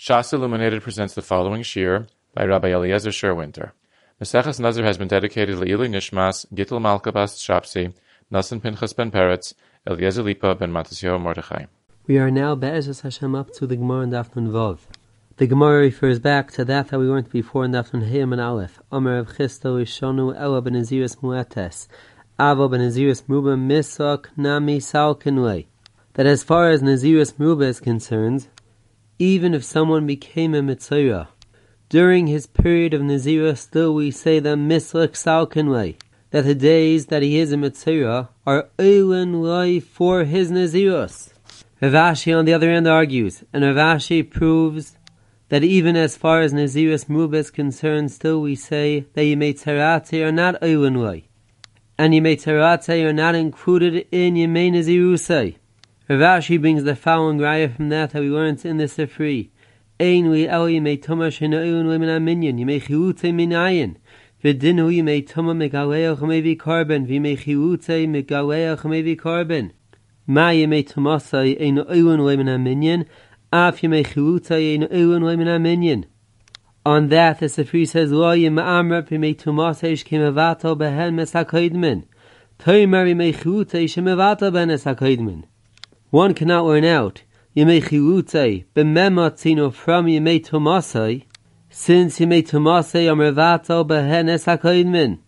Shas Illuminated presents the following shir by Rabbi Eliezer Sherwinter. Maseches Nazir has been dedicated to Ili Nishmas, Gittel Malka Bas Shapsi, Nasan Pinchas Ben Peretz, Eliezer Lipa Ben Matasio Mordechai. We are now Be'ezus Hashem up to the Gemara in Dafnun Vav. The Gemara refers back to that that we weren't before in Dafnun Hayim and Aleph. Omer of Chisto Ishonu Ela Ben Aziris Muetes. Avo Ben Aziris Muba Misok Nami Salkinway. That as far as Naziris Muba is concerned, even if someone became a Mitzvah. During his period of Nazirah, still we say the Mislach Salkinway, that the days that he is a Mitzvah are Eilen Lai for his Nazirus. Ravashi on the other end argues, and Ravashi proves that even as far as Nazirus Mubah is concerned, still we say that Yemei Tzarate are not Eilen Lai. And Yemei Tzarate are not included in Yemei Nazirusai. Ravashi brings the following raya from that that we learned in the Sifri. Ein we el yimei tuma shena ilun lemin aminyan, yimei chiute min ayin. V'dinu yimei tuma megaleach mevi korban, v'yimei chiute megaleach mevi korban. Ma yimei tumasai ein ilun lemin aminyan, af yimei chiute ein ilun lemin aminyan. On that, the Sifri says, Lo yim ma'amra p'yimei tumasai shkimavato behen mesakoidmin. Toimer yimei chiute shemavato ben esakoidmin. One cannot learn out Yemei Chilutei b'mematzino from Yemei Tomasai, since Yemei Tomasai amrevato behenes hakoidmin.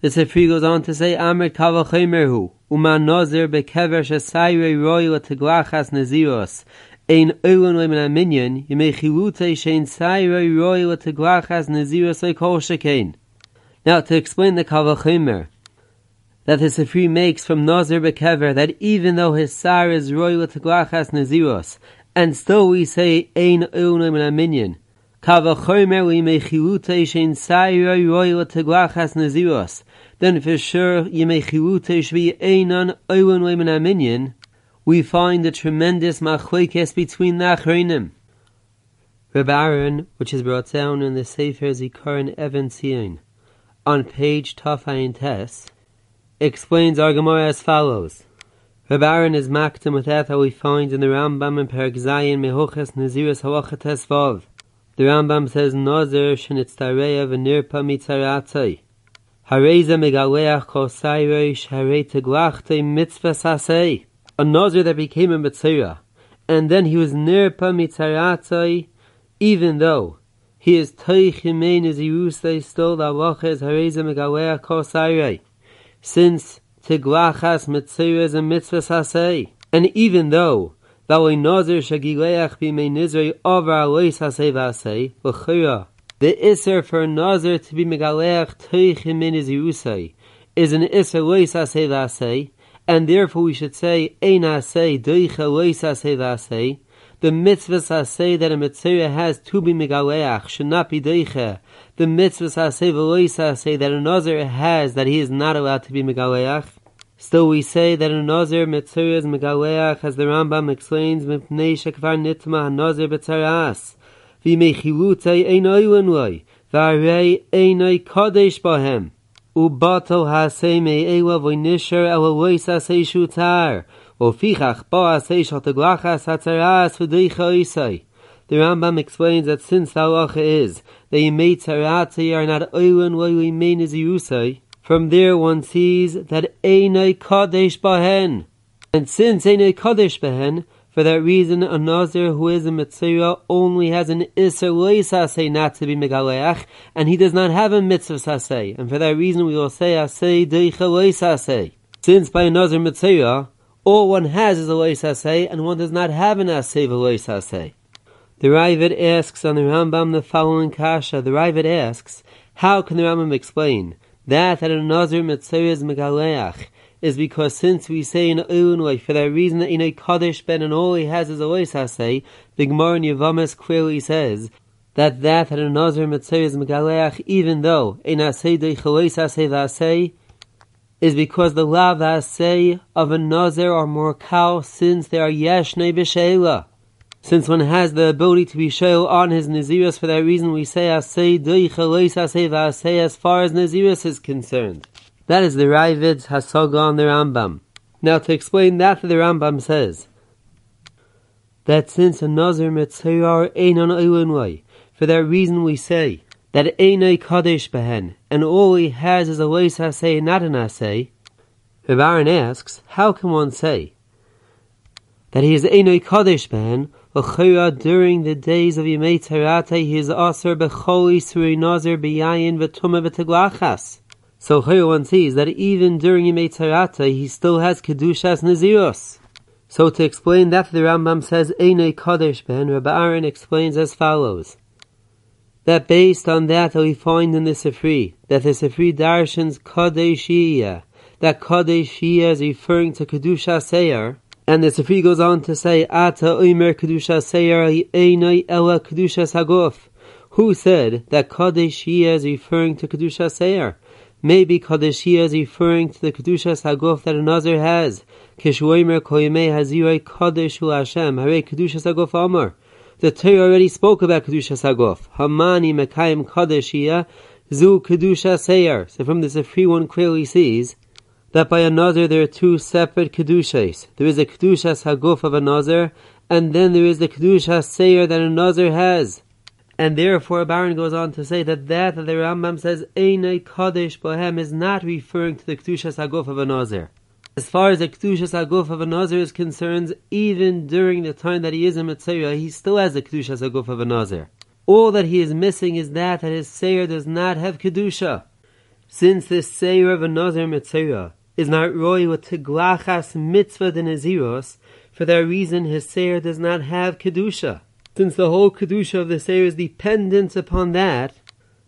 The Sifri goes on to say, Amr kavachimerhu, uman nazir bekever shesayre roy teglachas naziros, ein oilun lemen aminyan, Yemei Chilutei shein sayre roy teglachas naziros kol shekain. Now, to explain the kavachimer, that the Sifri makes from Nazir Bekever that even though his sar is royal to Glachas Naziros, and still we say Ein Unim and Aminyan, Kavachomer we mechilute shein sayra royal to Glachas Naziros, then for sure ye mechilute should be Einon Unim and Aminyan, we find a tremendous machlekes between the Achreinim. Reb Aaron, which is brought down in the Sefer Zikaron Evan on page Tafayin Tess, explains our Gemara as follows. Reb Aaron is maktim with that how we find in the Rambam in Perek Zayin Mehoches Naziris Halachates Vav. The Rambam says Nazir shenitztareya v'nirpa mitzaratzai. Hareza megaleach kol sayreish harei teglachte mitzvah sasei. A Nazir that became a mitzvah. And then he was nirpa mitzaratzai, even though he is teich yimein as Yerusay still the halachas hareza megaleach kol since Tiglachas Mitzvah is a mitzvah sasei. And even though Vali Nazir Shagileach Bimei Nizrei Over Alois Hasei Vasei, L'chira, the Isser for Nazir to be Megaleach Teichim Min Yusei is an Isser Lois Hasei and therefore we should say Ein Hasei Deicha Lois Hasei Vasei, the mitzvah say that a mitzvah has to be megaleach should not be deiche. The mitzvah say v'loisa say that a nazir has that he is not allowed to be megaleach. Still, we say that a nazir mitzvah is megaleach, as the Rambam explains, mipnei shekvar nitma nazir b'tzaras. V'mechilutei einoi lenoi, v'arei einoi kadesh bahem. Ubato hasei me'ela v'nisher elaloisa sei shutar. The Rambam explains that since the halacha is that you made tzarate are not oilen what you mean is Yerusai, from there one sees that Einai Kadesh Bahen. And since Einai Kadesh Bahen, for that reason a Nazir who is a Mitzvah only has an Isser Loisasei not to be Megaleach, and he does not have a Mitzvah Sasei. And for that reason we will say Asei Deicha Loisasei. Since by a Nazir Mitzvah, all one has is a lois asay, and one does not have an asay of a lois asay. The Ravid asks on the Rambam the following kasha. The Ravid asks, how can the Rambam explain that that a Nazir Mitzvah Megaleach is because since we say in Ilunway, for that reason that in a Kaddish Ben and all he has is a lois asay, the Gemara in Yavamas clearly says that that that a Nazir Mitzvah Megaleach, even though in asay de chalois vasay, is because the lava say of a nazir are more cow since they are yeshne b'sheila. Since one has the ability to be sheil on his naziris, for that reason we say asay doichalois asay v'asay as far as naziris is concerned. That is the Ravid's hasaga on the Rambam. Now to explain that the Rambam says that since a Nazir Mitzayar Ein on Eilinway, for that reason we say that Einay Kadesh Behen, and all he has is a Leis Hasei, not an Hasei. Rav Aaron asks, how can one say that he is Einay Kadesh Behen, L'chira during the days of Yemei Terate, he is Aser Bechol Yisrei Nazir B'yayin V'tumah V'teglachas. So here one sees that even during Yemei Terate, he still has Kedushas Naziros. So to explain that, the Rambam says, Einei Kadesh Ben, Rabbi explains as follows. That based on that we find in the Sifri, that the Sifri darshans Kadeshiyah, that Kadeshiyah is referring to Kedusha Seir, and the Sifri goes on to say, Ata Omer Kedusha Seir Einei Ela Kedusha Sagof. Who said that Kadeshiyah is referring to Kedusha Seir? Maybe Kadeshiyah is referring to the Kedusha Sagof that a Nazir has, Kishuomer koyimei hazirei kadosh hu Hashem, hare kedusha sagof amar. The Torah already spoke about kedusha sagof. Hamani mekayim kadoshia zu kedusha seir. So from this, a free one clearly sees that by a there are two separate kedushas. There is a kedusha sagof of a and then there is the kedusha seir that a has. And therefore, Baron goes on to say that that that the Rambam says Einei Kadesh Bohem is not referring to the kedusha sagof of a. As far as the Kedushas Aguf of a Nazir is concerned, even during the time that he is a Mitzvah, he still has the Kedushas Aguf of a Nazir. All that he is missing is that that his Seir does not have Kedusha. Since this Seir of a Nazir Mitzvah is not roy with Tiglachas Mitzvah de Naziros, for that reason his Seir does not have Kedusha. Since the whole Kedusha of the Seir is dependent upon that,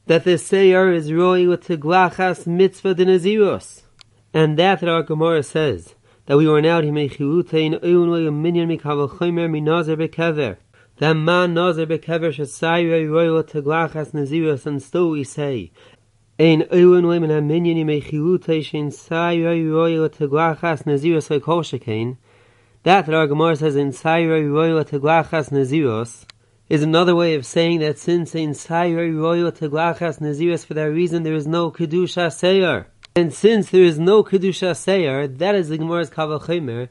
that the Seir is roy with Tiglachas Mitzvah de Naziros. And that our Gemara says that we were now himechilutein ounoi a minyan mikavel chomer minazer bekever. That man nazer bekever shasayre royal teglachas nazirus and still we say Ein ounoi min a minyan himechilutein shin sayre royal teglachas nazirus lekol shekain. That that our Gemara says in sayre royal teglachas nazirus is another way of saying that since in sayre royal teglachas nazirus for that reason there is no kedusha sayer. And since there is no Kedusha Seir, that is the Gemara's Kavachimer,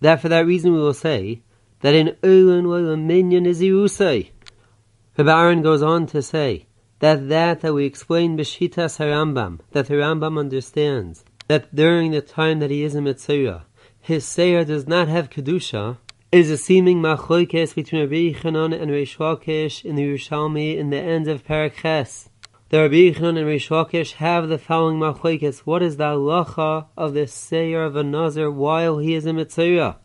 that for that reason we will say that in Oilun Oilun Minyan is Irusai. Aaron goes on to say that that that we explain Beshitas Harambam, that the Rambam understands that during the time that he is in Mitzvah, his Seir does not have Kedusha, is a seeming machlokes between Rabbi Chanan and Reish in the Yerushalmi in the end of Parak Ches. The Rabbi Yechon and Rish have the following machlekes. What is the halacha of the seir of a nazir while he is in mitzvah?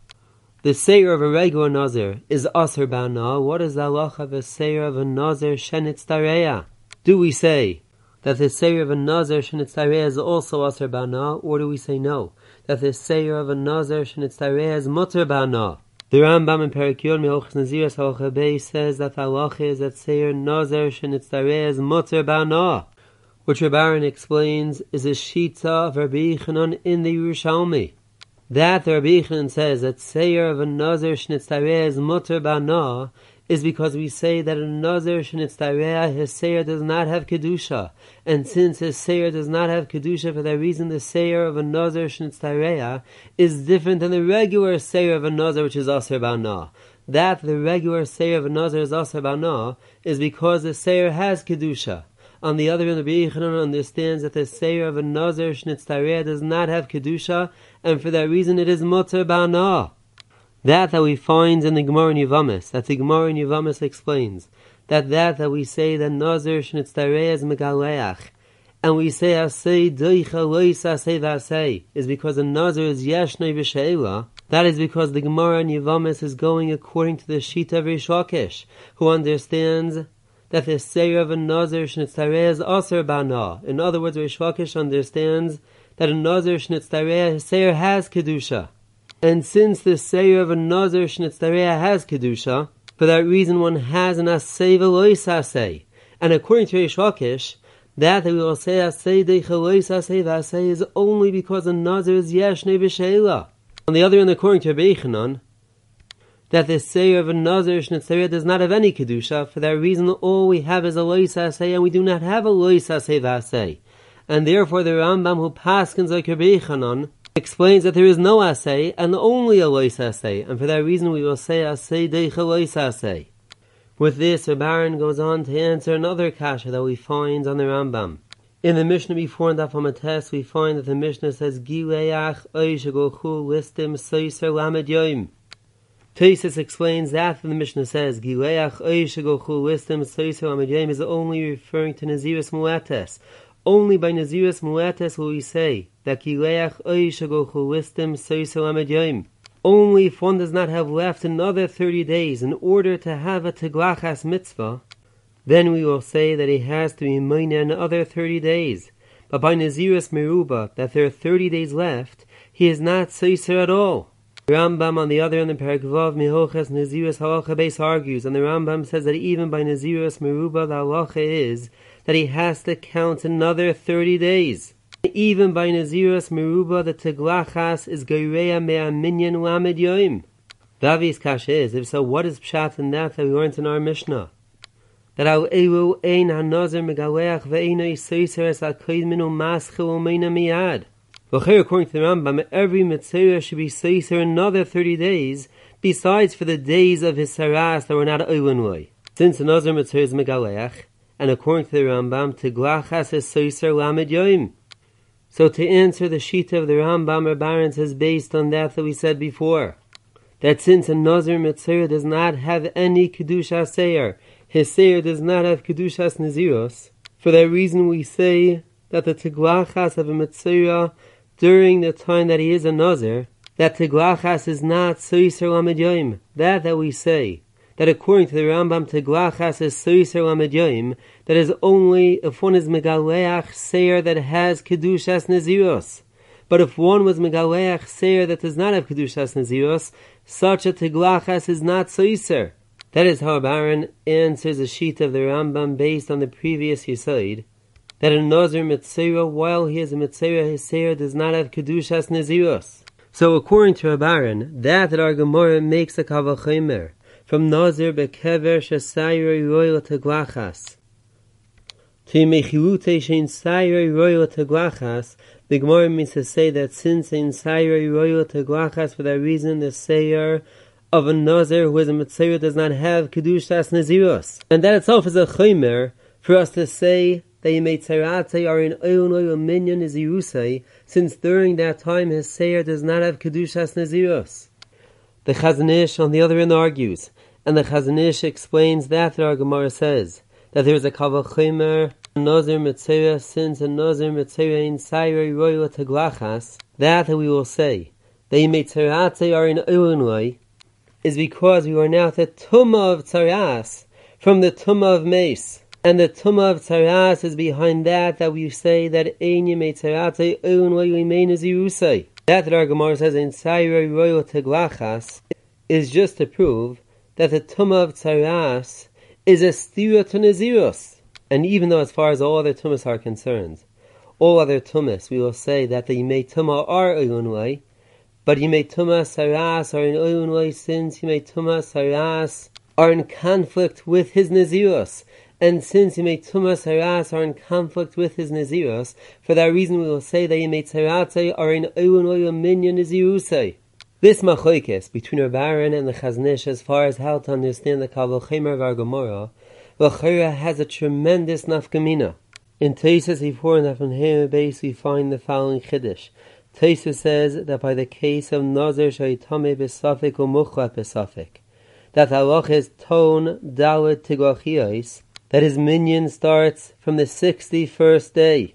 The seir of a regular nazir is aser bana. What is the halacha of a seir of a nazir shenitz tareya? Do we say that the seir of a nazir shenitz tareya is also aser bana, or do we say no? That the seir of a nazir shenitz tareya is mutter bana? The Rambam in Perikyol Meochs Naziras Halacha says that the halacha is that Seir Nazer Shenitzareh is Mutter Ba'na, which Rabbaran explains is a shita of Rabbi Yechanan in the Yerushalmi. That Rabbi Yechanan says that Seir of a Nazer Shenitzareh is Mutter Ba'na is because we say that a Nazir Shenitztareah, his Seir does not have Kedusha. And since his Seir does not have Kedusha, for that reason the Seir of a Nazir Shenitztareah is different than the regular Seir of a Nazir, which is Aser Bana. That the regular Seir of a Nazir is Aser Bana is because the Seir has Kedusha. On the other hand, the Yechanan understands that the Seir of a Nazir Shenitztareah does not have Kedusha, and for that reason it is Mutter Bana. That that we find in the Gemara in Yavamis, that the Gemara in Yavamis explains, that that that we say that Nazir Shnitztareh is Megaleach, and we say Asay Doicha Lois Asay Vasay, is because the Nazir is Yeshnei V'She'ela, that is because the Gemara in Yavamis is going according to the Shita of Rish who understands that the Seir of a Nazir Shnitztareh is Aser Bana. In other words, Rish understands that a Nazir Shnitztareh, his Seir has Kedusha. And since the Seir of a Nazir Shnitztareya has Kedusha, for that reason one has an Asay Velois Asay. And according to Reish Lakish, that we will say Asay Deichalois Asay Vasay is only because a Nazir is Yeshne B'Sheila. On the other hand, according to Bechanon, that the Seir of a Nazir Shnitztareya does not have any Kedusha, for that reason all we have is a Lois Asay, and we do not have a Lois Asay Vasay. And therefore the Rambam who paskins like Bechanon, explains that there is no assay and only a lois assay, and for that reason we will say assay deicha lois assay. With this, the Baron goes on to answer another kasha that we find on the Rambam. In the Mishnah before in Daf we find that the Mishnah says Gileach Oishagochu Listim Seiser Lamed Yoim. Tesis explains that the Mishnah says Gileach Oishagochu Listim Seiser Lamed Yoim is only referring to Naziris Muetes. Only by Naziris Muetes will we say that Gileach Oishagochu Listim Seiser Lamed Yoim. Only if one does not have left another thirty days in order to have a Teglachas mitzvah, then we will say that he has to be mine another thirty days. But by Naziris Meruba, that there are thirty days left, he is not Seiser at all. Rambam on the other end, the Paragvav Mihoches Naziris Halacha base argues, and the Rambam says that even by Naziris Meruba, the halacha is that he has to count another thirty days. Even by Naziras Meruba, the Teglachas is Geireya Mea Minyan Lamed Yoim. Davi's kasha is, if so, what is Pshat in that that we learned in our Mishnah? That al Eru Ein HaNazir Megaleach Ve'eino Yisaiser Es Al Koidminu Maschil Umeina Miyad. Here, according to the Rambam, every Mitzvah should be Seiser another 30 days, besides for the days of his Saras that were not Oilinway. Since the Nazir Mitzvah is Megaleach, and according to the Rambam, Teglachas is Seiser Lamed Yoim. So to answer the sheet of the Rambam Barons is based on that that we said before. That since a Nazir Mitzvah does not have any Kedusha Seir, his Seir does not have Kedushas Naziros, for that reason we say that the Teglachas of a Mitzvah during the time that he is a Nazir, that Teglachas is not Soiser Lamed Yoim. That that we say that according to the Rambam Teglachas is Soiser Lamed that is only if one is Megaleach Seir that has Kedushas Naziros. But if one was Megaleach Seir that does not have Kedushas Naziros, such a Teglachas is not Soiser. That is how Baron answers a sheet of the Rambam based on the previous Yisoid, that a Nazir Mitzera, while he is a Mitzera, his Seir does not have Kedushas Naziros. So according to Rabbaran, that that our Gemara makes a Kavachimer, from Nazir bekever shesayre royal teglachas. To mechilute shein sayre royal teglachas, the Gemara means to say that since in sayre royal teglachas, for that reason the sayer of a Nazir who is a Mitzvah does not have Kedushas Naziros. And that itself is a chaymer for us to say that you made Tzarate are in Oyon Oyon Minyan Nazirusai, since during that time his sayer does not have Kedushas Naziros. The Chazon Ish on the other end argues and the Chazon Ish explains that our Gemara says that there is a kavachimer Nazir Mitzera since a Nazir Mitzera in Royal Teglachas, that we will say that Yimetzerate are in Illinois is because we are now at the Tumah of Tzaras from the Tumah of Mace. And the Tumah of Tzaras is behind that that we say that Ein Yimetzerate Illinois remain as Yerusai. That that our Gemara says in Sairi Royal Teglachas is just to prove that the Tumah of Tzaras is a stira to. And even though as far as all other Tumas are concerned, all other Tumas, we will say that the Yimei Tumah are Oyunway, but Yimei Tumah Saras are in Oyunway since Yimei Tumah Saras are in conflict with his Naziros. And since Yimei Tumah Saras are in conflict with his Naziros, for that reason we will say that Yimei Tzarate are in Oyunway Minyan Nazirusay. This machoikis between Rabbaran and the Chazon Ish as far as how to understand the Kaval of our Gemara, Lachera has a tremendous nafkamina. In Tesis before and Afan base we find the following Chiddush. Tesis says that by the case of Nazir Shaitame Besafik or Muchlat Besafik, that halach is tone dalit tigachiyos, that his minion starts from the sixty-first day.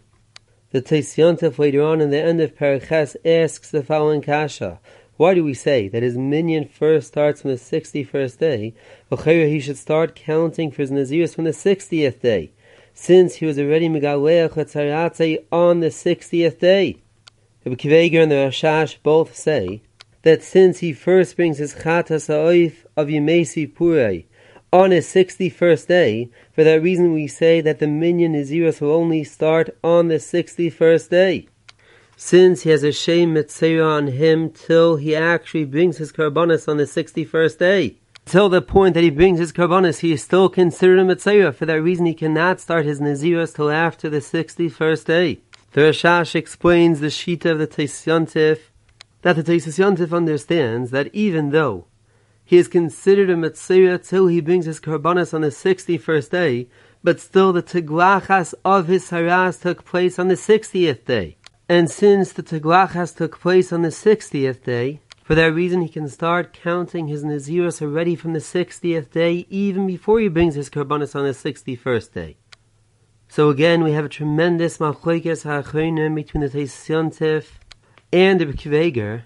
The Teisyantif later on in the end of Paraches asks the following kasha. Why do we say that his minion first starts from the 61st day? Well he should start counting for his Naziris from the 60th day, since he was already Megaleach on the 60th day. The Kiveger and the Rashash both say that since he first brings his Chatas Ha'oif of Yemesi Purei on his 61st day, for that reason we say that the minyan Naziris will only start on the 61st day since he has a shame mitzvah on him till he actually brings his karbonis on the 61st day. Till the point that he brings his karbonis, he is still considered a mitzvah. For that reason, he cannot start his naziras till after the 61st day. The Rashash explains the Shita of the Teisyantif that the Teisyantif understands that even though he is considered a Metzira till he brings his Karbanas on the 61st day, but still the Teglachas of his Haras took place on the 60th day. And since the Teglachas took place on the 60th day, for that reason he can start counting his Naziros already from the 60th day, even before he brings his Karbanas on the 61st day. So again, we have a tremendous machlokes ha'achronim between the Teisyontif and the Bekiveger,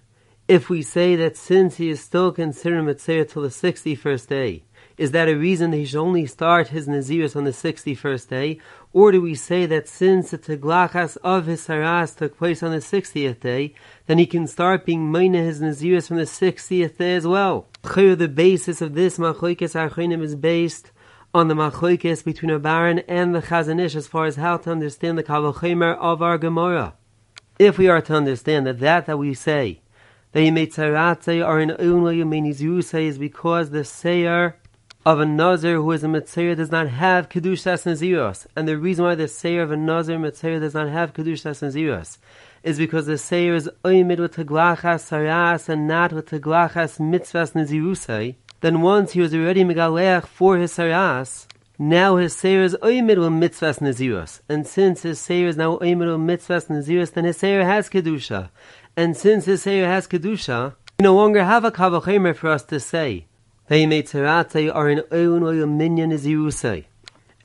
if we say that since he is still considered Mitzvah till the 61st day, is that a reason that he should only start his Naziris on the 61st day? Or do we say that since the Teglachas of his Saras took place on the 60th day, then he can start being Maina his Naziris from the 60th day as well? The basis of this Machlokes Achronim is based on the machlokes between a and the chazon ish as far as how to understand the kavachimer of our Gemara. If we are to understand that that that we say that Yimetzaratze are in Unwa Yemeni is because the Seir of a Nazir who is a Mitzvah does not have Kedushas Naziros. And the reason why the Seir of a Nazir Mitzvah does not have Kedushas Naziros is because the Seir is Oymid with Teglachas Saras and not with Teglachas Mitzvahs Nazirusai then once he was already megaleach for his saras, now his seir is oimid with mitzvahs naziros. And since his seir is now oimid with mitzvahs naziros, then his seir has kedusha. And since his seir has kedusha, we no longer have a kavachemer for us to say they tzarate are in oyon oyon minyan nazirusay.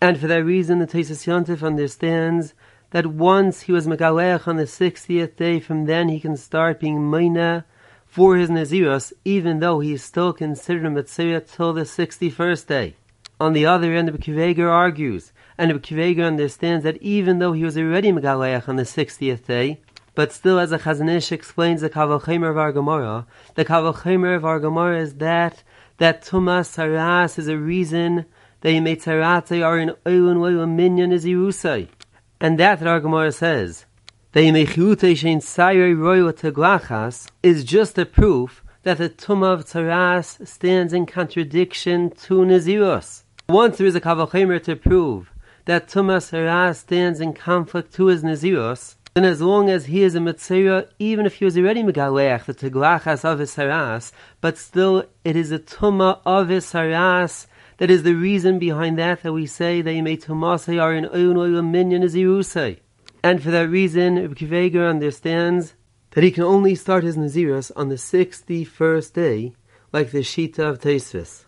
And for that reason, the Tesis Yontif understands that once he was megaleach on the 60th day, from then he can start being mina for his Naziros, even though he is still considered a Mitzvah till the 61st day. On the other end, the Kiveger argues, and the Kiveger understands that even though he was already Megaleach on the 60th day, but still, as the Chazon Ish explains the Kavalchemer of our Gemara, the Kavalchemer of our Gemara is that that Tumas Saras is a reason that Yimetzarate are in Oilun Oilun Minyan is Yerusai. And that, that our Gemara says, the is just a proof that the Tumah of Tzaras stands in contradiction to Naziros. Once there is a Kavachemer to prove that Tumah Tzaras stands in conflict to his Naziros, then as long as he is a Mitzvah, even if he was already Megaleach, the Teglachas of his Saras, but still it is a Tumah of his Saras that is the reason behind that that we say that you may Tumasay are in Oyun Oyun Minyan Nazirusay. And for that reason, Rabbi understands that he can only start his Naziris on the 61st day, like the Shita of Teisvis.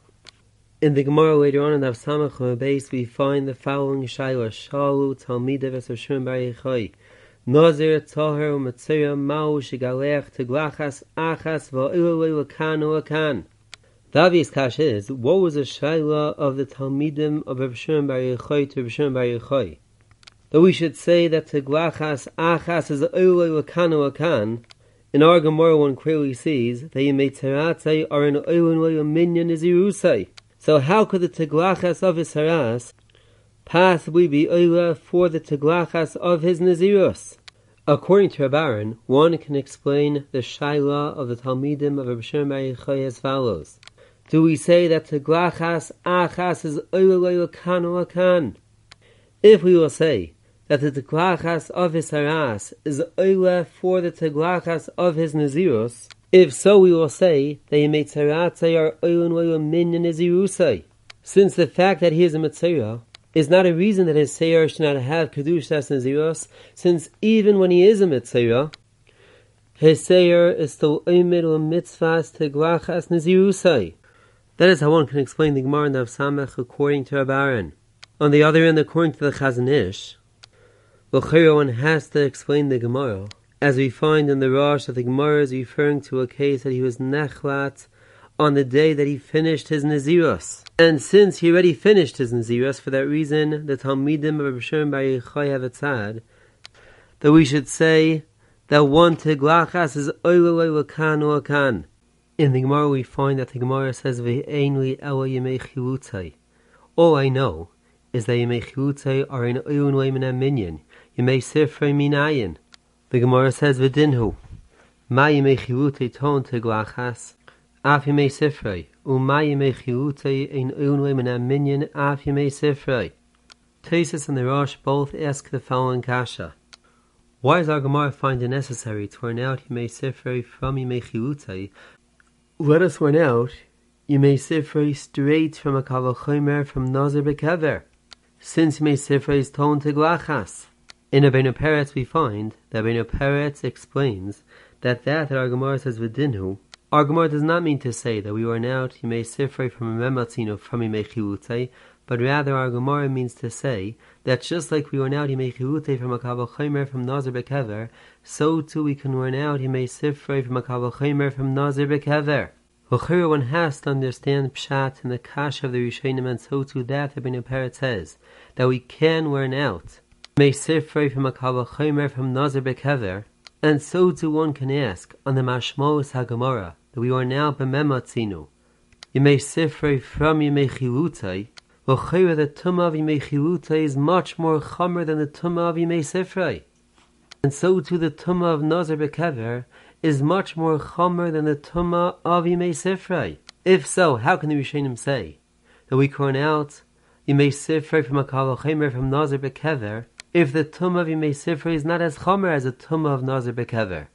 In the Gemara later on in the Samach base, we find the following Shaila Shalu Talmidav Esashim Bar Yochai. Nazir Tahir Umatzira Mao Shigalech Teglachas Achas Va'ilulei Lakan Lakan. The obvious kash is, what was the Shaila of the Talmidim of Rav Shimon Bar Yochai to Rav Shimon Bar Yochai? that we should say that Teglachas Achas is Oiloi Wakanu Akan, in our Gemara one clearly sees that Yemeteratzai are an Oiloi Minyan Izirusai. So how could the Teglachas of his Haras possibly be Oila for the Teglachas of his Nazirus? According to Rabbaran, one can explain the Shaila of the Talmidim of Rabbi Shimon as follows. Do we say that Teglachas Achas is Wakanu Akan? If we will say that the teglachas of his haras is oile for the teglachas of his nazirus, if so, we will say that he made tzaratzay or oilun oilun minyan nazirusay. Since the fact that he is a mitzvah is not a reason that his seir should not have kedushas nazirus, since even when he is a mitzvah, his seir is still or mitzvahs teglachas nazirusay. That is how one can explain the Gemara in the according to Rabbaran. On the other end, according to the Chazon Ish, L'chayra one has to explain the Gemara. As we find in the Rosh that the Gemara is referring to a case that he was nechlat on the day that he finished his Naziros. And since he already finished his Naziros, for that reason, the Talmidim of Rabbi Bar Yochai have it said that we should say that one teglachas is oiloi lakan lakan. In the Gemara we find that the Gemara says ve'ein li ela All I know is that yemei are in oyun minyan. Yemei Sifrei Minayin. The Gemara says Vidinhu. Ma Yemei Chirute Ton Teglachas. Af Yemei Sifrei. Uma Yemei Chirute Ein Unwe Mina Minyan Af Yemei Sifrei. Tesis and the Rosh both ask the following kasha. Why does our Gemara find it necessary to warn out Yimei Sifrei from Yimei Chilutai? Let us warn out Yimei Sifrei straight from a Kavachomer from Nazir Bekever, since Yimei Sifrei is told to Glachas. In Abeno Peretz we find that Abeno Peretz explains that that that our Gemara says Vidinhu, our Gemara does not mean to say that we warn out Yimei Sifrei from a Mematzino from Yimei Chilutai, but rather our Gemara means to say that just like we warn out Yimei Chilute from a Kavachomer from Nazir Bekever, so too we can warn out Yimei Sifrei from a Kavachomer from Nazir Bekever. L'chira one has to understand Pshat in the Kash of the Rishonim and so too that Ibn Peret says, that we can warn out Yimei Sifrei from a Kavachomer from Nazir Bekever, and so too one can ask on the Mashmos HaGemara, that we warn out B'mematzinu, Yimei Sifrei from Yimei Chilutei, L'chayra the tumah Yimei Chiluta is much more chomer than the tumah Yimei Sifrei. And so too the tumah of Nazar Bekever is much more chomer than the tumah of Yimei Sifrei. If so, how can the Rishonim say that we crown out Yimei Sifrei from a Kavachemer from Nazar Bekever if the tumah of Yimei Sifrei is not as chomer as the tumah of Nazar Bekever?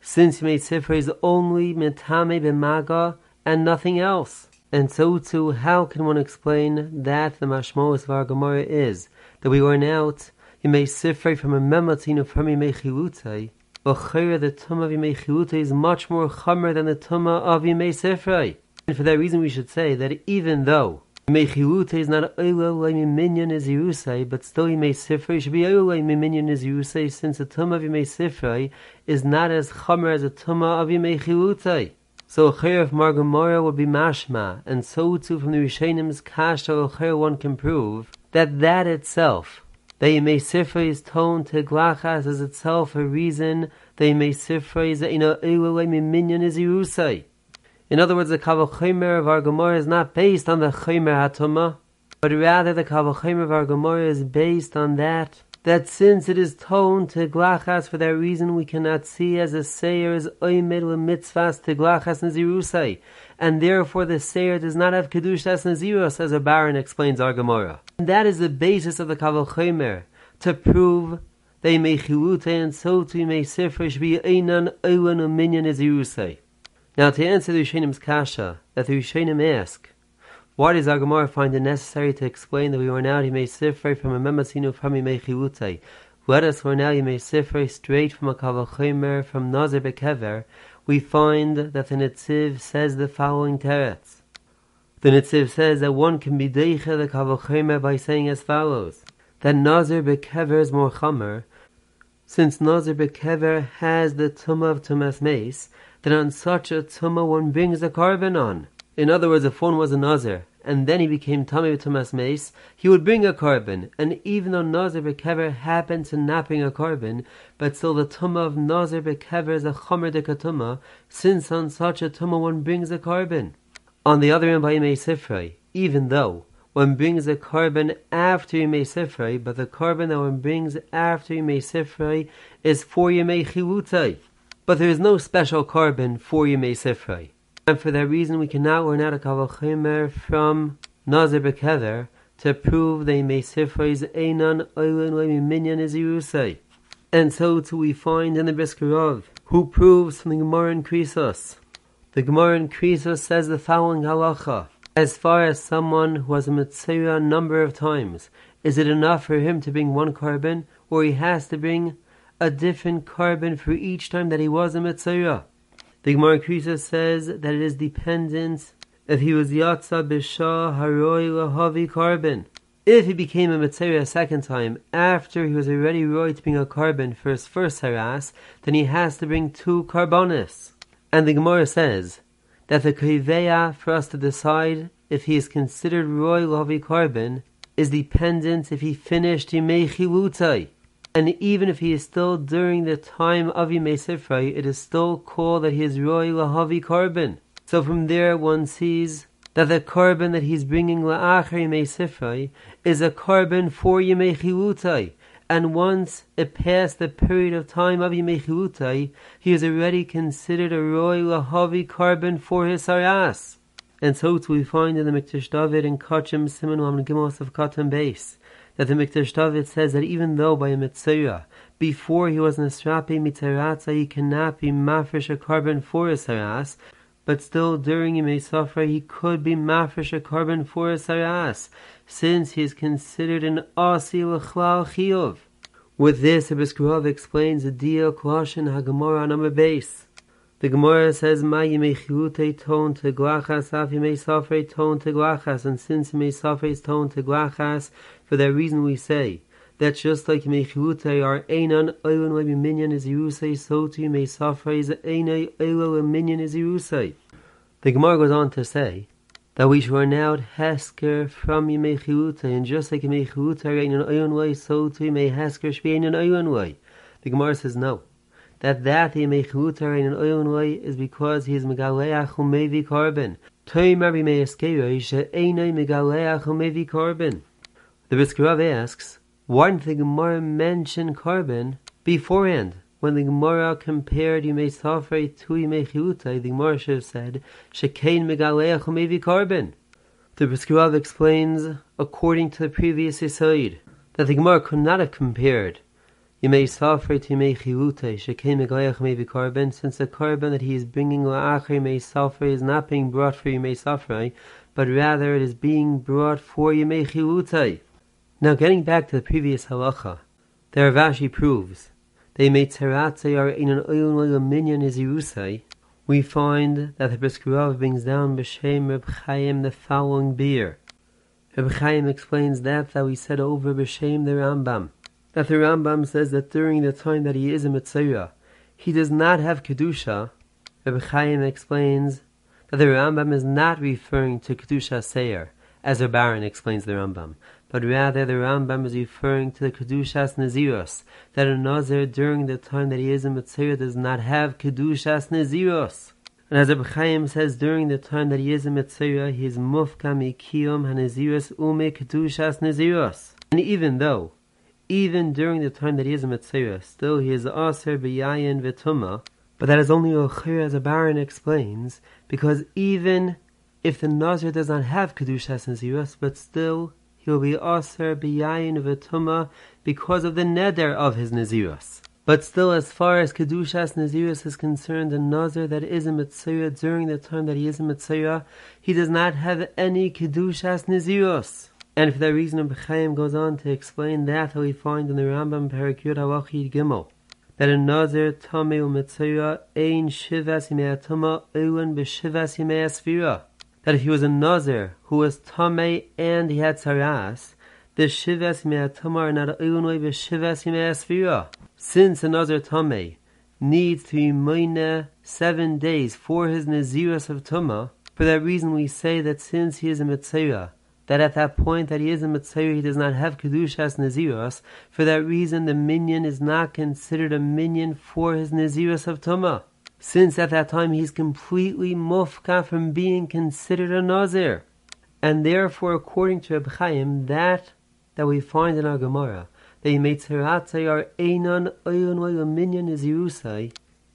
Since Yimei Sifrei is only Metame B'maga and nothing else. And so too, how can one explain that the mashmos of our Gemara is that we warn out Yimei Sifrei from a Mematzinu from Yimei Chilutai, Ochera the Tumah of Yimei Chilutai is much more chomer than the Tumah of Yimei Sifrei. And for that reason we should say that even though Yimei Chilutai is not Oilo Minyan is Yerusai, but still Yimei Sifrei should be Oilo Minyan is Yerusai since the Tumah of Yimei Sifrei is not as chomer as the Tumah of Yimei Chilutai. So Chair of Margamora would be mashma, and so too from the Rishenim's kasha Chair one can prove that that itself, that Yemei Sifra is toned to Glachas as itself a reason that Yemei Sifra is in a Eilele Minyan is Yerusai. In other words, the Kavachimer of our Gemara is not based on the Chimer Hatoma, but rather the Kavachimer of our Gemara is based on that that since it is toned to glachas for that reason we cannot see as a seir is oimed mitzvahs to glachas nazirusai, and therefore the seir does not have kedushas nazirus, as a baron explains our Gemara. And that is the basis of the Kaval to prove they may chilute and so to may sifrish be einan oilan minyan nazirusai. Now to answer the Rishenim's kasha, that the Rishenim ask, why does Agamar find it necessary to explain that we were now Yimei Sifrei from a Memasinu from Yimei Chilutai? Let us were now Yimei Sifrei straight from a Kavachimer from Nazir Bekever. We find that the Netziv says the following teretz. The Netziv says that one can be Deicha the Kavachimer by saying as follows. That Nazir Bekever is more Chamer, since Nazir Bekever has the Tumah of Tumas Mace, then on such a Tumah one brings a carbon on. In other words, if one was a Nazir and then he became Tommy Thomas Mace, he would bring a carbon, and even though Nazir Bekever happened to not bring a carbon, but still the Tumah of Nazir Bekever is a Chomer de Katuma, since on such a Tumah one brings a carbon. On the other hand, by Sifrei, even though one brings a carbon after Yimei Sifrei, but the carbon that one brings after Yimei Sifrei is for Yimei Chilutai. But there is no special carbon for Yimei Sifrei. And for that reason, we cannot learn out a kavachimer from Nazir Bekeder to prove they may sifrais einan oilin minyan is Yerusai. And so too we find in the Brisker Rav, who proves from the Gemara in Krisos. The Gemara in Krisos says the following halacha. As far as someone who has a mitzvah a number of times, is it enough for him to bring one carbon, or he has to bring a different carbon for each time that he was a mitzvah? The Gemara Krisa says that it is dependent if he was Yatza Bishah Haroi Lahavi Carbon. If he became a Mitzvah a second time after he was already roy to bring a carbon for his first haras, then he has to bring two carbonis. And the Gemara says that the Kriveya for us to decide if he is considered roy Lahavi Carbon is dependent if he finished Yimei Chilutai. And even if he is still during the time of Yimei Sifrei, it is still called that he is Roy Lahavi Korban. So from there one sees that the korban that he's bringing la'achar Yimei Sifrei is a korban for Yimei Chilutai. And once it passed the period of time of Yimei Chilutai, he is already considered a Roy Lahavi korban for his Saras. And so too we find in the Mikdash David in Kachim Simon Lam Gimos of Katan base that the Mikdash says that even though by a Mitzvah, before he was an Nasrapi Mitzaratza, he cannot be mafresh a carbon for a saras, but still during Yimei Safra he could be mafresh a carbon for a saras, since he is considered an Asi L'chlal Chiyuv. With this, Biskurov explains the deal Klashin Hagamora number base. The Gemara says, "Ma yimechute tone to glachas, af yimei safre tone to glachas," and since yimei safre is tone to glachas, for that reason we say that just like yimechute are einan oilon lebi minyan is yerusay, so too yimei safre is einay oilo minyan is yerusay. The Gemara goes on to say that we should run out hesker from yimei chiyute, and just like yimei chiyute are einan oilon way, so too yimei hesker should be einan oilon way. The Gemara says no that that he may chutar in an oyon way is because he is megaleach umevi carbon. Toim every may eskeyo she einay megaleach umevi carbon. The Brisker Rav asks, why didn't the Gemara mention carbon beforehand? When the Gemara compared Yimei Safrei to Yimei Chiutai, the Gemara should have said, Shekein megaleach umevi carbon. The Brisker Rav explains, according to the previous Yisoid, that the Gemara could not have compared Yimei Safrei to Yimei Chirute, Shekem Megayach Mevi Korban, since the Korban that he is bringing La'achar Yimei Safrei is not being brought for Yimei Safrei, but rather it is being brought for Yimei Chirute. Now getting back to the previous halacha, the Ravashi proves, they made Tzeratze are in an oil oil minyan is Yerusai, we find that the Brisker Rav brings down B'Shem Reb Chaim the following beer. Reb Chaim explains that that we said over B'Shem the Rambam that the Rambam says that during the time that he is a Mitzvah, he does not have Kedusha. Rabbi Chaim explains that the Rambam is not referring to Kedusha Seir, as Baron explains the Rambam, but rather the Rambam is referring to the Kedushas Naziros, that a Nazir during the time that he is a Mitzvah does not have Kedushas Naziros. And as Rabbi Chaim says, during the time that he is a Mitzvah, he is Mufka Mikiyom HaNaziros Ume Kedushas Naziros. And even though even during the time that he is a Mitzvah, still he is Aser B'yayin V'tuma, but that is only Ochir as a Baron explains, because even if the Nazir does not have Kedushas Nazirus, but still he will be Aser B'yayin V'tuma because of the Neder of his Nazirus. But still, as far as Kedushas Nazirus is concerned, the Nazir that is a Mitzvah during the time that he is a Mitzvah, he does not have any Kedushas Nazirus. And for that reason, Chaim goes on to explain that we find in the Rambam Perikyud Hawachid Gimel that a Nazir Tame Umitzayah Ein Shivas Yimei Atuma Ewan B'Shivas Yimei that if he was a Nazir who was Tame and he had Saras, the Shivas Yimei Atuma are not Ewanoi B'Shivas Yimei Asfira. Since a Nazir Tame needs to be seven days for his Naziras of Tuma, for that reason we say that since he is a Mitzayah, that at that point that he is a Mitzvah, he does not have Kedushas Naziros. For that reason, the minion is not considered a minion for his Naziros of Tumah. Since at that time he's completely mufka from being considered a Nazir. And therefore, according to Reb Chaim, that that we find in our Gemara, that he Yimetzeratzai are Einon Oyon Minyan is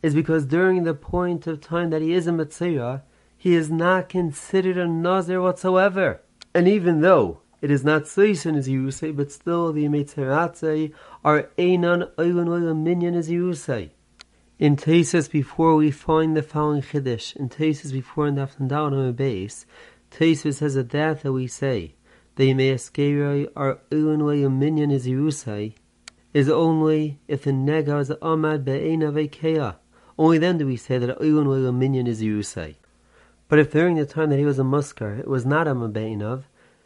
is because during the point of time that he is a Mitzvah, he is not considered a Nazir whatsoever. And even though it is not Seisen as you say, but still the Yemetzeratze are Einan Oilan Oilan Minyan as you say. In Tesis, before we find the following Chiddush, in Tesis, before in the down on the base, Tesis says that that that we say, the Yemeaskerei are Oilan Oilan Minyan as you say, is only if the Nega is Amad Be'ena Vekeah. Only then do we say that Oilan Oilan Minyan is Yerusay. But if during the time that he was a muskar it was not a mabainov,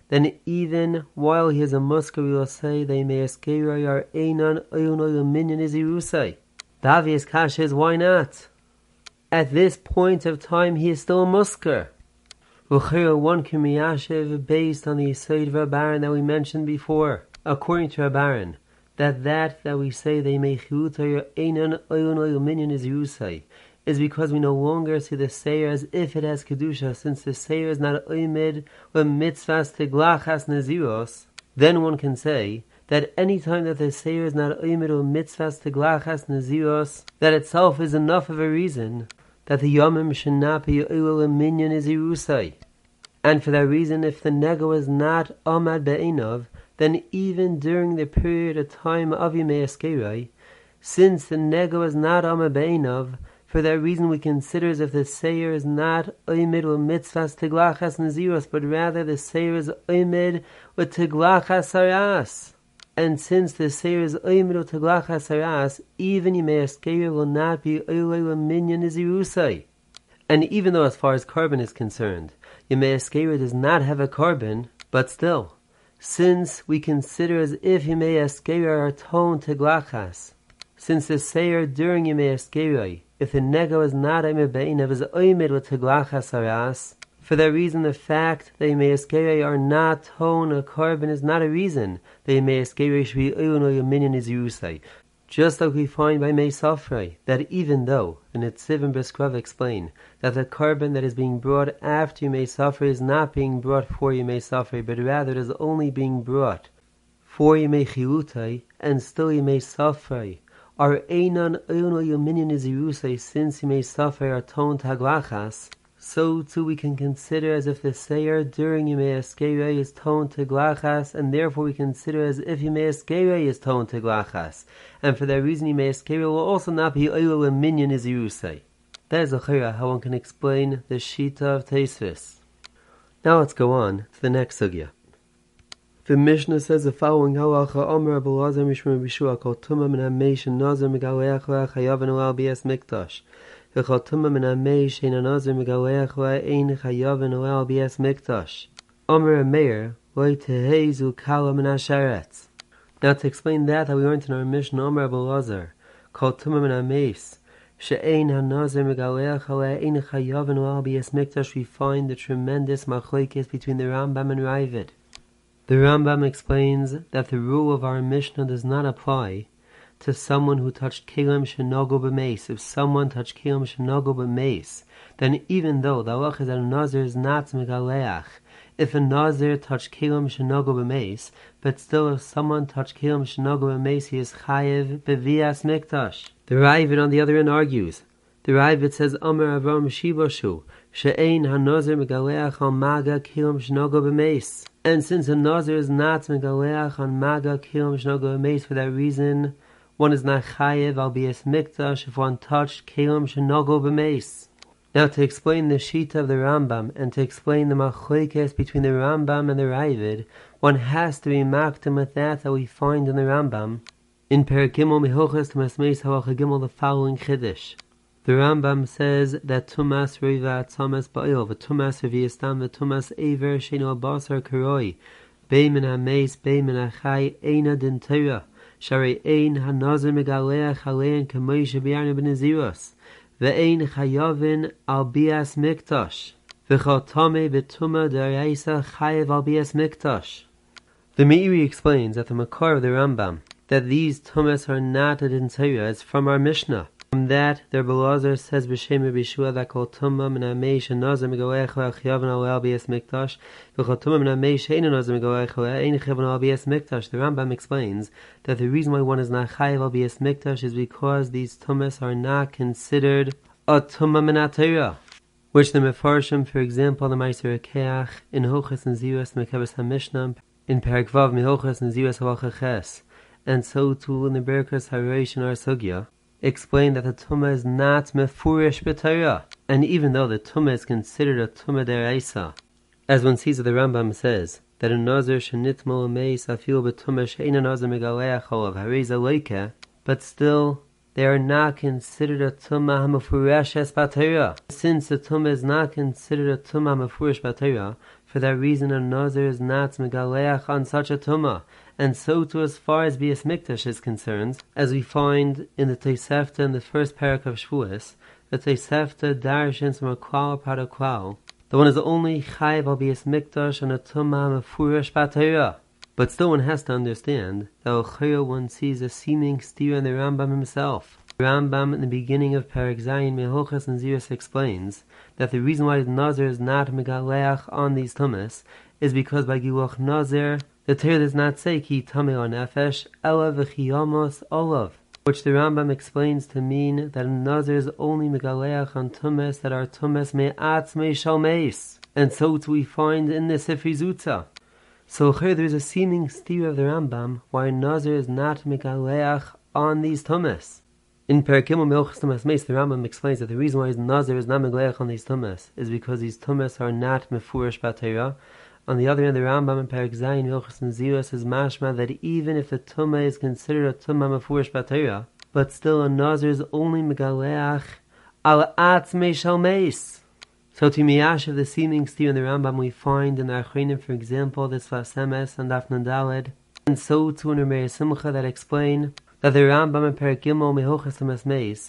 then even while he is a muskar we will say they may are einan oyunoy minyan is irusai. The obvious kasha is why not? At this point of time he is still a muskar. one can based on the a Baron that we mentioned before. According to a Baron, that that that we say they may chiut einan oyunoy minyan is irusai is because we no longer see the Seir as if it has Kedusha, since the Seir is not Oimid or mitzvahs teglachas neziros, then one can say that any time that the Seir is not Oimid or mitzvahs teglachas neziros, that itself is enough of a reason that the Yomim should not be Oil is. And for that reason, if the nega was not Ahmad Be'inov, then even during the period of time of Yimei Eskerai, since the nega was not Ahmad Be'inov, for that reason we consider as if the Seir is not Oimid with mitzvahs Tiglachas Naziros, but rather the Seir is Oimid with Tiglachas Saras. And since the Seir is Oimid with Tiglachas Saras, even Yimei Eskerai will not be Oilei with Minyan Nazirusai. And even though as far as carbon is concerned, Yemei Eskeira does not have a carbon, but still, since we consider as if Yemei Eskeira are toned to glachas, since the Seir during Yemei Eskeira, if the nego is not a mebein of his oimid with teglachas aras, for that reason the fact that Eskeira are not toned a carbon is not a reason that Yemei Eskeira should be oilun or yominion is Yerusai. Just like we find by Meisafrei, that even though, and Netziv and Brisker Rav explain, that the carbon that is being brought after Meisafrei is not being brought for Meisafrei, but rather it is only being brought for Chilutai, and still Safrei, are Einan Eino Yominion is Yerusai, since Yemei Safrei are toned Taglachas, so too we can consider as if the sayer during Yemei Eskerei is toned to Glachas, and therefore we consider as if Yemei Eskerei is toned to Glachas. And for that reason Yemei Eskerei will also not be when Minyan is Yerusai. That is a how one can explain the Shita of Teisvis. Now let's go on to the next sugya. The Mishnah says the following halacha: Omer Belazar Mishmer Bishua Kol Tuma Min Hamesh Nazar Megaleach La Chayav Anu Al Bias Mikdash. V'Kol Tuma Min Hamesh Ein Nazar Megaleach La Ein Chayav Anu Al Bias Mikdash. Omer Meir Loi Tehezu Kala Min Hasharetz. Now to explain that, that we learned in our Mishnah, Omer Belazar Kol Tuma Min Hamesh She'ein Hanazar Megaleach La Ein Chayav Anu Al Bias Mikdash. We find the tremendous machlekes between the Rambam and Ravid. The Rambam explains that the rule of our Mishnah does not apply to someone who touched Kalim Shenogo b'meis. If someone touched Kalim Shenogo b'meis, then even though the is that a Nazir is not megaleach, if a Nazir touched Kalim Shenogo b'meis, but still if someone touched Kalim Shenogo b'meis, he is chayev bevias mikdash. The Ravid on the other end argues. The Ravid says, Amar Avram Shiboshu, She'ein ha-nazir megaleach on maga kilim shnogo b'meis. And since a nazir is not megaleach on maga kilim shnogo b'meis, for that reason, one is not chayev al bias mikdash if one touched kelim shenogo b'meis. Now to explain the shita of the Rambam and to explain the machlekes between the Rambam and the Ravid, one has to be makdim with that that we find in the Rambam. In Perikimol Mehochas Tumas Halacha Gimel the following chiddush. The Rambam says that Tumas Riva Tumas Ba'il, the Tumas Reviastam, the Tumas Aver Shino Basar Karoi, Beimin HaMeis, Beimin HaChai, Eina Din Shari Ein HaNazir Megalea Chalein Kamoi Shabiyarna Ben Aziros, Ve'ein Chayavin Al Bias Miktash, V'chotame V'tuma Daraisa Chayav Albias Bias The Meiri explains at the Makar of the Rambam that these Tumas are not a Din it's from our Mishnah. From that, the Belazar says b'shem Bishua that kol tumma min amei shenazar megoech v'achyav al al bias mikdash v'chol tumma min amei shein nazar megoech v'ein chav al bias mikdash. The Rambam explains that the reason why one is not chayiv al bias mikdash is because these tummas are not considered a tumma min which the Mefarshim, for example, the Meiser Keach, in Hochas and Ziras Mekabes HaMishnah, in Perak Vav Mihochas and Ziras Halacha Ches, and so too in the Berkas Hareish and Arsugya, explained that the Tumah is not Mefurish B'Torah, and even though the Tumah is considered a Tumah Deraisa, as one sees that the Rambam says, that a Nazir shenitmo meis afil b'tumah she'ena Nazir megaleach olav hareza loike, but still they are not considered a tumah hamafurish es. Since the tumah is not considered a tumah hamafurish batera, for that reason a Nazir is not megaleach on such a tumah, and so too as far as Bias Mikdash is concerned, as we find in the Tosefta in the first parak of Shavuos, the Tosefta darshins from a klal of klal. The one is only chayv al Bias Mikdash and a tumah mefurish batera. But still one has to understand that Ochaya one sees a seeming steer in the Rambam himself. Rambam in the beginning of Parak Zayin Mehochas and Ziris explains that the reason why the Nazir is not megaleach on these tumas is because by Giluch Nazir the Torah does not say ki tame on nefesh, ela v'chiyamos olav, which the Rambam explains to mean that a nazir is only megaleach on tumes that are tumes me'atz me'shal meis. and so too we find in the Sifri Zuta. So here there is a seeming steer of the Rambam why Nazir is not Megaleach on these Tumas. In Perikim Melchus Tumas Meis, the Rambam explains that the reason why his Nazir is not Megaleach on these Tumas is because these Tumas are not Mefurish Batera. On the other hand, the Rambam in Perik Zayin Nazirus is mashma that even if the Tumah is considered a Tumah Mefurish Batera, but still a Nazir is only Megaleach al Atzmei Shal Meis. So to Miyash of the seeming steer in the Rambam we find in the Achrenim, for example, this Vasemes and Dafnan Daled, and so to in Rameir Simcha that explain that the Rambam and Perik Gimel Mehochas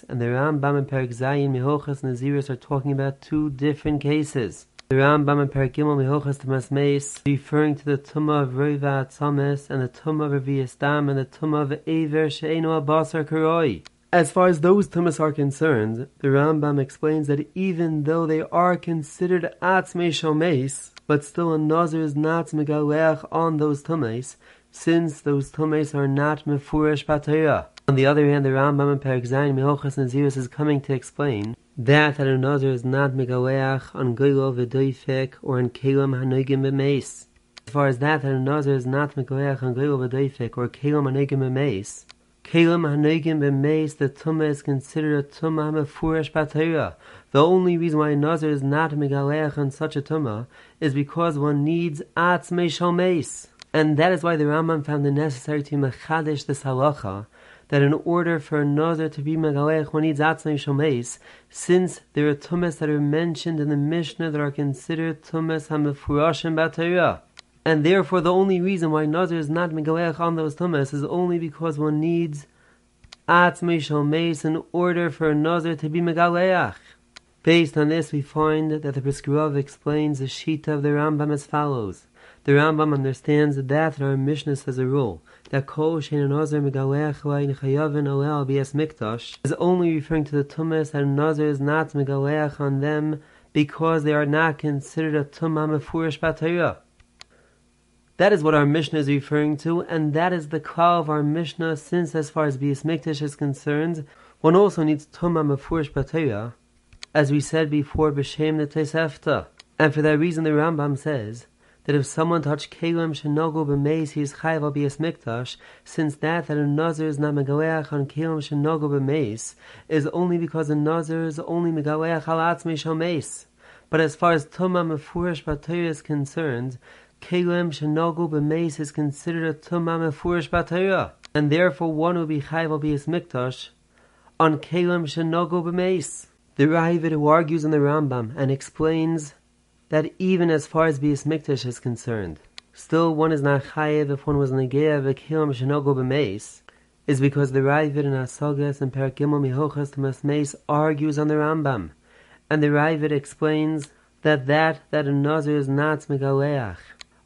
and the Rambam and Zayin Mehochas are talking about two different cases. The Rambam and Perik Gimel Mehochas Lemes Meis referring to the Tumah of Reva Atzames and the Tumah of Revius Dam and the Tumah of Ever She'enu Abasar Karoi. As far as those tumas are concerned, the Rambam explains that even though they are considered atzmei shomeis, but still a nazir is not megaleach on those tumas, since those tumas are not mefurish bataya. On the other hand, the Rambam in Perik Zayin Mehochas Naziris is coming to explain that that a nazir is not megaleach on goylo v'doifek or on kelim hanogim b'meis. As far as that that a nazir is not megaleach on goylo v'doifek or kelim hanogim b'meis, Kalim Hanegim b'meis, the Tumah is considered a Tumah Mefurish Batera. The only reason why a Nazir is not Megaleach on such a Tumah is because one needs Atz Meishal Meis. And that is why the Rambam found it necessary to Mechadish this halacha, that in order for another to be Megaleach, one needs Atz Meishal Meis, since there are Tumahs that are mentioned in the Mishnah that are considered Tumahs HaMefurashim Batera. And therefore, the only reason why Nazir is not Megaleach on those tumas is only because one needs Atzmei Shal Meis in order for a Nazir to be Megaleach. Based on this, we find that the Brisker Rav explains the Shita of the Rambam as follows. The Rambam understands that that our Mishnah says a rule that Kol Shein Nazir Lain Chayavin Olel Bias Mikdash is only referring to the tumas that a is not Megaleach on them because they are not considered a Tumah Mefurish Batayah. That is what our Mishnah is referring to, and that is the call of our Mishnah, since as far as Bias Mikdash is concerned, one also needs Tumah Mefurish Bataya, as we said before, B'Shem Netesefta. And for that reason, the Rambam says that if someone touch Kalim Shenogo B'Meis, he is Chayv al Mikdash, since that that a Nazir is not Megaleach on Kalim Shenogo B'Meis, is only because a Nazir is only Megaleach al Atzmei Shomeis. But as far as Tumah Mefurish Bataya is concerned, Kalim Shenogu b'meis is considered a tumah mefurish batera, and therefore one will be chayv be mikdash on Kalim Shenogu b'meis. The Ravid who argues in the Rambam and explains that even as far as Bias Mikdash is concerned, still one is not chayev if one was negea of Kalim Shenogu b'meis, is because the Ravid in Asogas and Perakimel Mihochas Meis argues on the Rambam, and the Ravid explains that that that a Nazir is not megaleach.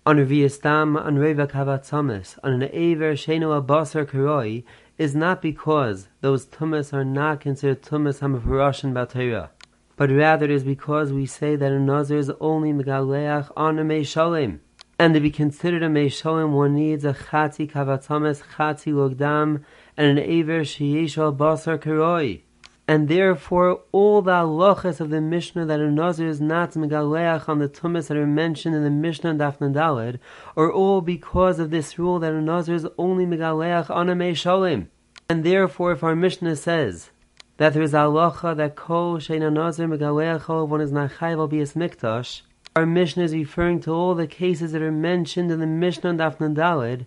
On Reviestam on Reva Kavatzamis, on an Aver Sheno Abasar Karoi, is not because those tumas are not considered tumas Hamaparashan Batera, but rather it is because we say that a Nazir is only Megaleach on a Meishalim. And to be considered a Meishalim, one needs a Chati Kavatzamis, Chati Logdam, and an Aver Sheyesh Basar Karoi and therefore all the halachas of the Mishnah that a Nazir is not megaleach on the tumas that are mentioned in the Mishnah and Dafna Daled are all because of this rule that a Nazir is only megaleach on a Meishalim. And therefore, if our Mishnah says that there is halacha that kol sheina Nazir megaleach of one is not chayv bias mikdash, our Mishnah is referring to all the cases that are mentioned in the Mishnah and Dafna Daled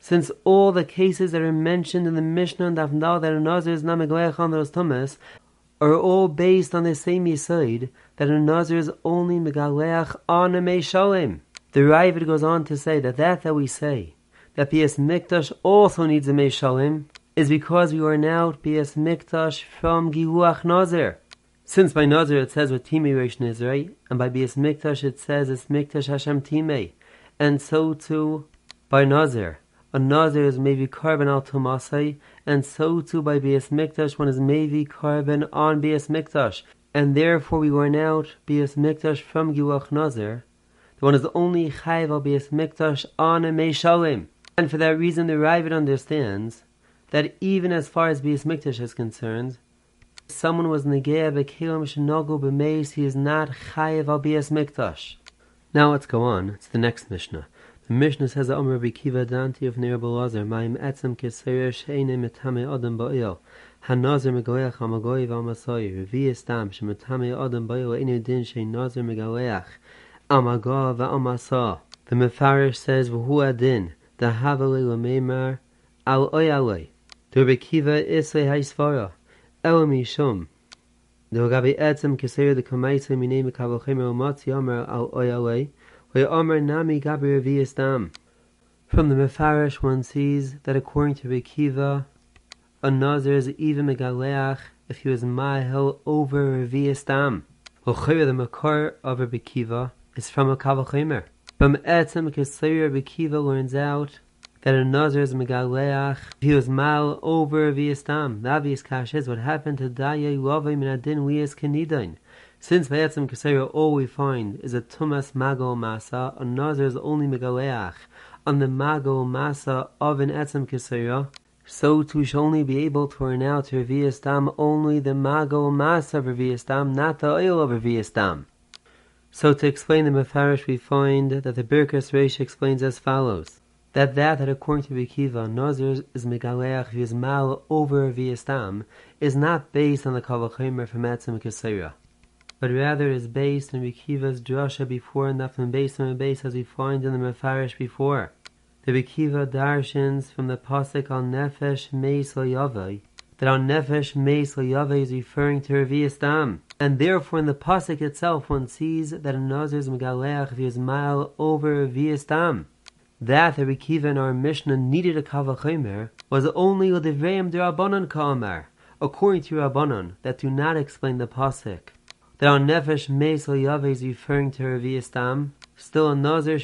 since all the cases that are mentioned in the Mishnah and Avnal that a Nazir is not Megleach on those Tumas are all based on the same Yisoid that a Nazir is only Megaleach on a Meishalim. The Ravid goes on to say that that that we say, that Bias Mikdash also needs a Meishalim, is because we are now Bias Mikdash from Giluach Nazir. Since by Nazir it says what Timei Reish Nizrei, and by Bias Mikdash it says it's Mikdash Hashem Timei, and so too by Nazir a nazir is maybe carbon al tumasai, and so too by bias mikdash one is maybe carbon on bias mikdash, and therefore we run out bias mikdash from giluach nazir. The one is only chayv al bias mikdash on a meishalim, and for that reason the Ravid understands that even as far as Bias Mikdash is concerned, someone was Negev Akilim Shinogu B'meis, he is not Chayev al Bias Mikdash. Now let's go on. It's the next Mishnah. The Mishnah says that Omer Bikiva Danti of Nir Belazar, Maim Etzem Kisayer Sheine Metame Odom Ba'il, Hanazar Megaleach Hamagoy V'Amasoyer, Revi Estam Shemitame Odom Ba'il, Einu Din Shein Nazar Megaleach, Amagah V'Amasah. The Mefarish says, V'hu Adin, Dahavalei Lameimar, Al Oyalei. Isle haisvara. The etzem keseir the al ve omer nami dam. From the Mefarish one sees that according to Rebbe Kiva, a nazir is even megaleach if he was mahel over revi'is dam. Ochayr the makar of Rebbe Kiva is from a kavachimer. From Etzem Kesir Bekiva learns out that a Nazir is Megaleach. He was mal over Viestam. The obvious kash is what happened to Daye Lovim and Adin Lias Kenidain. Since by Etzem Kesir all we find is a Tumas Mago Masa, a Nazir is only Megaleach on the Mago Masa of an Etzem Kesir. So to shall only be able to to Viestam only the Mago Masa of Viestam, not the oil of Viestam. So to explain the Mefarish, we find that the Birkas Reish explains as follows: that that that according to Bikiva, Nazir is megaleach v'is mal over v'yistam is not based on the kavachimer from Etzim Kesera, but rather is based on Bikiva's drasha before and from based on base as we find in the Mefarish before. The Bikiva darshans from the pasuk al nefesh meis yavai that on nefesh meis yavai is referring to Revi'istam. And therefore, in the pasuk itself, one sees that a nazir is megaleach is over v'yistam. That the Rikiva in our Mishnah needed a kavachimer was only with the veim derabanan ka'amar, according to Rabbanon, that do not explain the pasuk. That on nefesh meis yave is referring to Revi'istam. Still, a nazir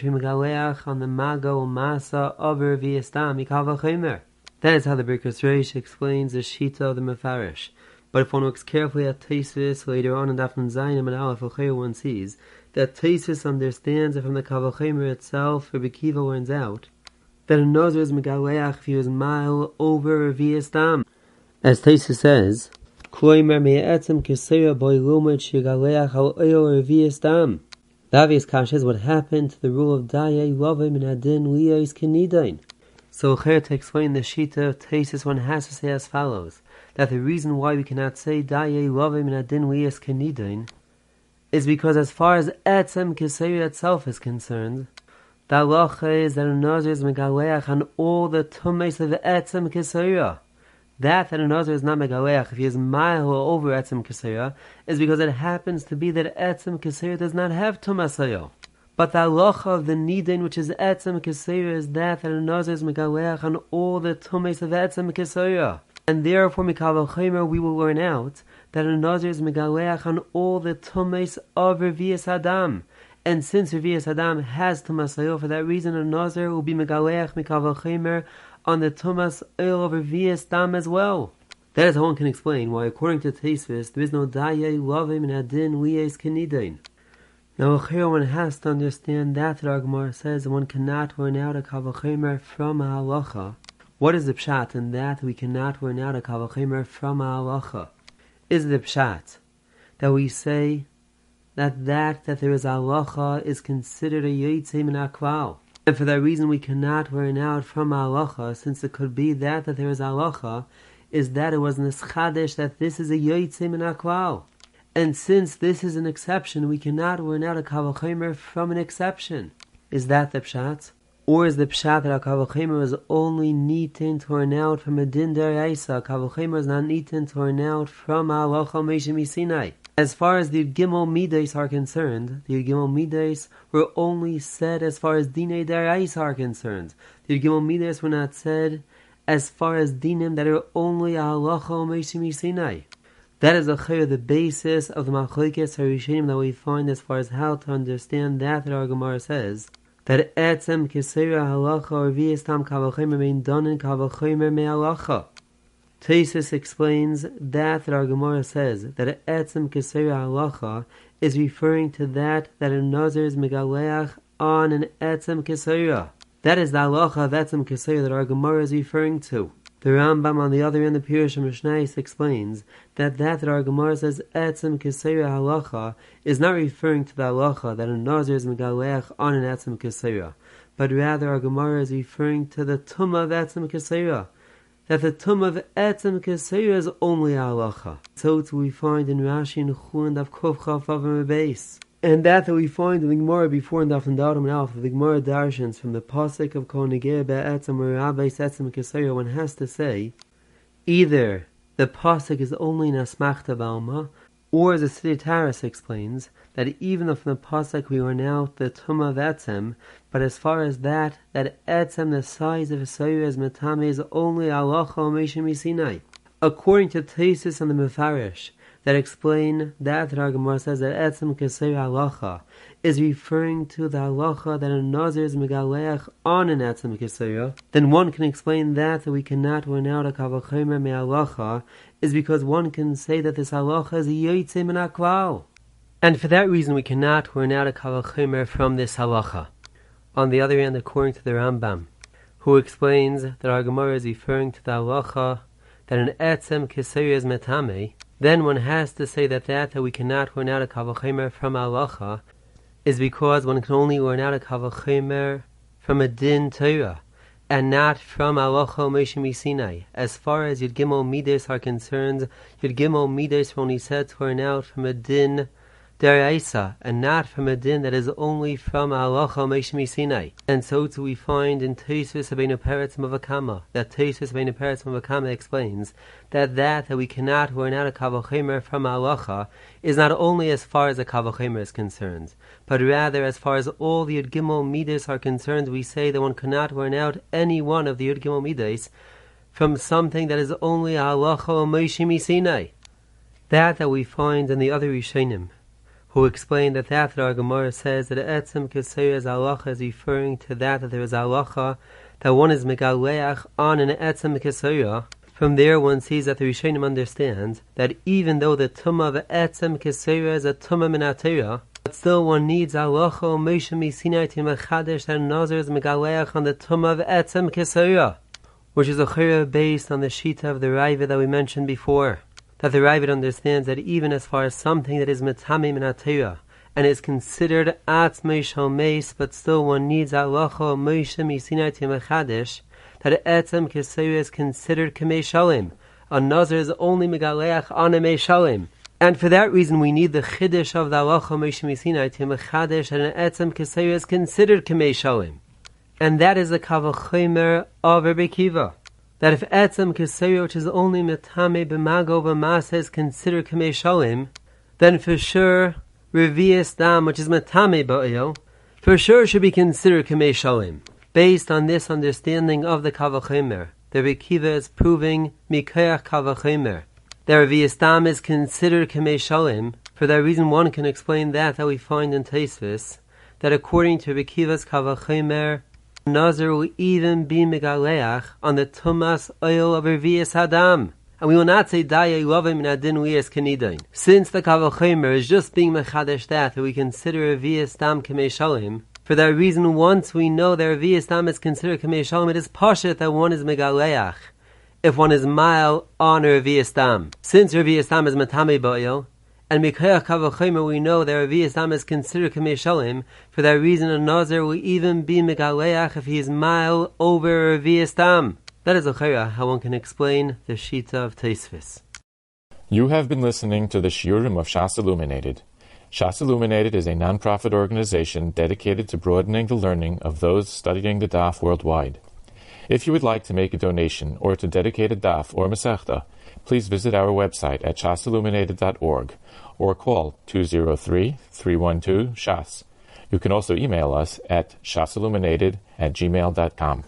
on the mago masa of Revi'istam, kavachimer. That is how the Birkus Reish explains the Shita of the Mefarish. But if one looks carefully at Tesis later on in Dafn Zayim and Aleph one sees that Tesis understands it from the Kavachimer itself, for Bekiva learns out that a Nazir is Megaleach if he was mile over Revi'as Dam. As Tesis says, Kloimer me'etzem kesera boy lumad shigaleach al oil. The obvious kash is what happened to the rule of Daye Lovim and Adin Liyos Kenidain. So here to explain the Shita of Tesis one has to say as follows that the reason why we cannot say Daye Ravim and Adin Lias Kenidin is because as far as Etzem Kiseri itself is concerned, the halacha is that a Nazir is Megaleach on all the tumes of Etzem Kiseri. That that a Nazir is not Megaleach if he is mile over Etzem Kiseri is because it happens to be that Etzem Kiseri does not have Tumasayo. But the halacha of the nidin, which is etzem kesera, is that that a nazir is megaleach on all the tumes of etzem kesera. And therefore, Mikavachimer, we will learn out that a Nazir is Megaleach on all the Tumes of Revi'as Adam. And since Revi'as Adam has Tumas for that reason a Nazir will be Megaleach Mikavachimer on the Tumas Oil of Revi'as Dam as well. That is how one can explain why, according to Tesvis, there is no Daye Lovim and Adin Lies Kenidain. Now, here one has to understand that the Agmar says one cannot learn out a Kavachimer from a halacha what is the pshat in that we cannot learn out a kavachimer from a halacha? Is the pshat that we say that that that there is halacha is considered a yitzim min akwal, and for that reason we cannot learn out from halacha, since it could be that that there is halacha, is that it was nischadish that this is a yitzim min akwal. And since this is an exception, we cannot learn out a kavachimer from an exception. Is that the pshat? Or is the pshat that Kavachimer is only neaten torn out from a din deraisa? Kavachimer is not neaten torn out from halacha meishim Sinai. As far as the Gimel Midas are concerned, the Gimel Midas were only said as far as Dine Derais are concerned. The Gimel Midas were not said as far as Dinim that are only Halacha Meishim Sinai. That is a the basis of the Machlekes Harishanim that we find as far as how to understand that that our Gemara says that etzem kesera halacha or kavachimer me halacha. Tesis explains that that our Gemara says that etzem kesera halacha is referring to that that a nazir is megaleach on an etzem kesera. That is the halacha of etzem kesera that our Gemara is referring to. The Rambam on the other end of Pirush Mishnais explains that that that our Gemara says etzem kesera halacha is not referring to the halacha that a nazir is megaleach on an etzem kesera, but rather our Gemara is referring to the tumah of etzem kesera, that the tumah of etzem kesera is only halacha. So too we find in Rashi and Chun of Kuf Chaf base. And that we find in the Gemara before and Darim and Alpha, the Gemara Darshans from the Pasuk of Konegir Be'etzem or Rabbi Setzem Kesaya, one has to say, either the Pasuk is only in Asmachta Balma, or as the Siddhi explains, that even from the Pasuk we are now the Tumah of Etzem, but as far as that, that Etzem, the size of Isaiah as Matame, is only Allah Meshim Sinai. According to Tesis and the Mefarish, that explain that the Gemara says that etzem keser halacha is referring to the halacha that a nazir is megaleach on an etzem keser, then one can explain that that we cannot run out a kavachemer me halacha is because one can say that this halacha is yotzim min akwal. And for that reason we cannot run out a kavachemer from this halacha. On the other hand, according to the Rambam, who explains that our Gemara is referring to the halacha that an etzem keser is metame, then one has to say that that, that we cannot learn out a kavachemer from halacha is because one can only learn out a kavachemer from a din Torah and not from halacha Moshe Sinai. As far as Yud Gimel Midas are concerned, Yud Gimel Midas only said to learn out from a din deraisa, and not from a din that is only from halacha Moshe Sinai. And so too we find in Tosfos Rabbeinu Peretz Mavakama that Tosfos Rabbeinu Peretz Mavakama explains that that that we cannot out a kavachemer from halacha is not only as far as a kavachemer is concerned, but rather as far as all the Yud Midas are concerned, we say that one cannot learn out any one of the Yud Midas from something that is only halacha Moshe Sinai. That that we find in the other Rishonim who explained that that our Gemara says that etzem as halacha is referring to that that there is halacha that one is megaleach on an etzem kesera. From there, one sees that the Rishonim understand that even though the tumah of etzem kesera is a tumah minatera, but still one needs halacha Moshe misinai to mechadesh that nazir is megaleach on the tumah of etzem kesera, which is a chayra based on the shita of the Raiva that we mentioned before that the Ravid understands that even as far as something that is metame minatera and is considered atzmei shalmeis, but still one needs alacha Moshe misinai mechadish, that etzem kesera is considered kamei shalim. A nazar is only megaleach on a shalim. And for that reason, we need the chiddush of the alacha Moshe misinai mechadish, and an etzem kesera is considered kamei shalim. And that is the kavachimer of Rebbe Kiva that if etzem kesero, which is only metame b'mago b'masa, is considered kamei shalim, then for sure revius dam, which is metame ba'il, for sure should be considered kamei shalim. Based on this understanding of the kavachimer, the Rekiva is proving mikoyach kavachimer. The revius dam is considered kamei shalim. For that reason, one can explain that that we find in Taisvis, that according to Rekiva's Nazir will even be megaleach on the tumas oil of Revius Hadam. And we will not say Daya Lovim in Adin Lias Kenidain. Since the Kavachimer is just being Mechadesh that, we consider Revius Dam Kamei for that reason, once we know that Revius Dam is considered Kamei it is Pashat that one is Megaleach. If one is mile on Revius Dam. Since Revius Dam is Matame Ba'il, and we know that Ravi Islam is considered Kamei For that reason, a Nazir will even be Megaleach if he is mile over Ravi Islam. That is a how one can explain the Shita of Taisvis. You have been listening to the Shiurim of Shas Illuminated. Shas Illuminated is a non-profit organization dedicated to broadening the learning of those studying the Daf worldwide. If you would like to make a donation or to dedicate a Daf or Masechta, please visit our website at shasilluminated.org or call 203-312-SHAS. You can also email us at shasilluminated at gmail.com.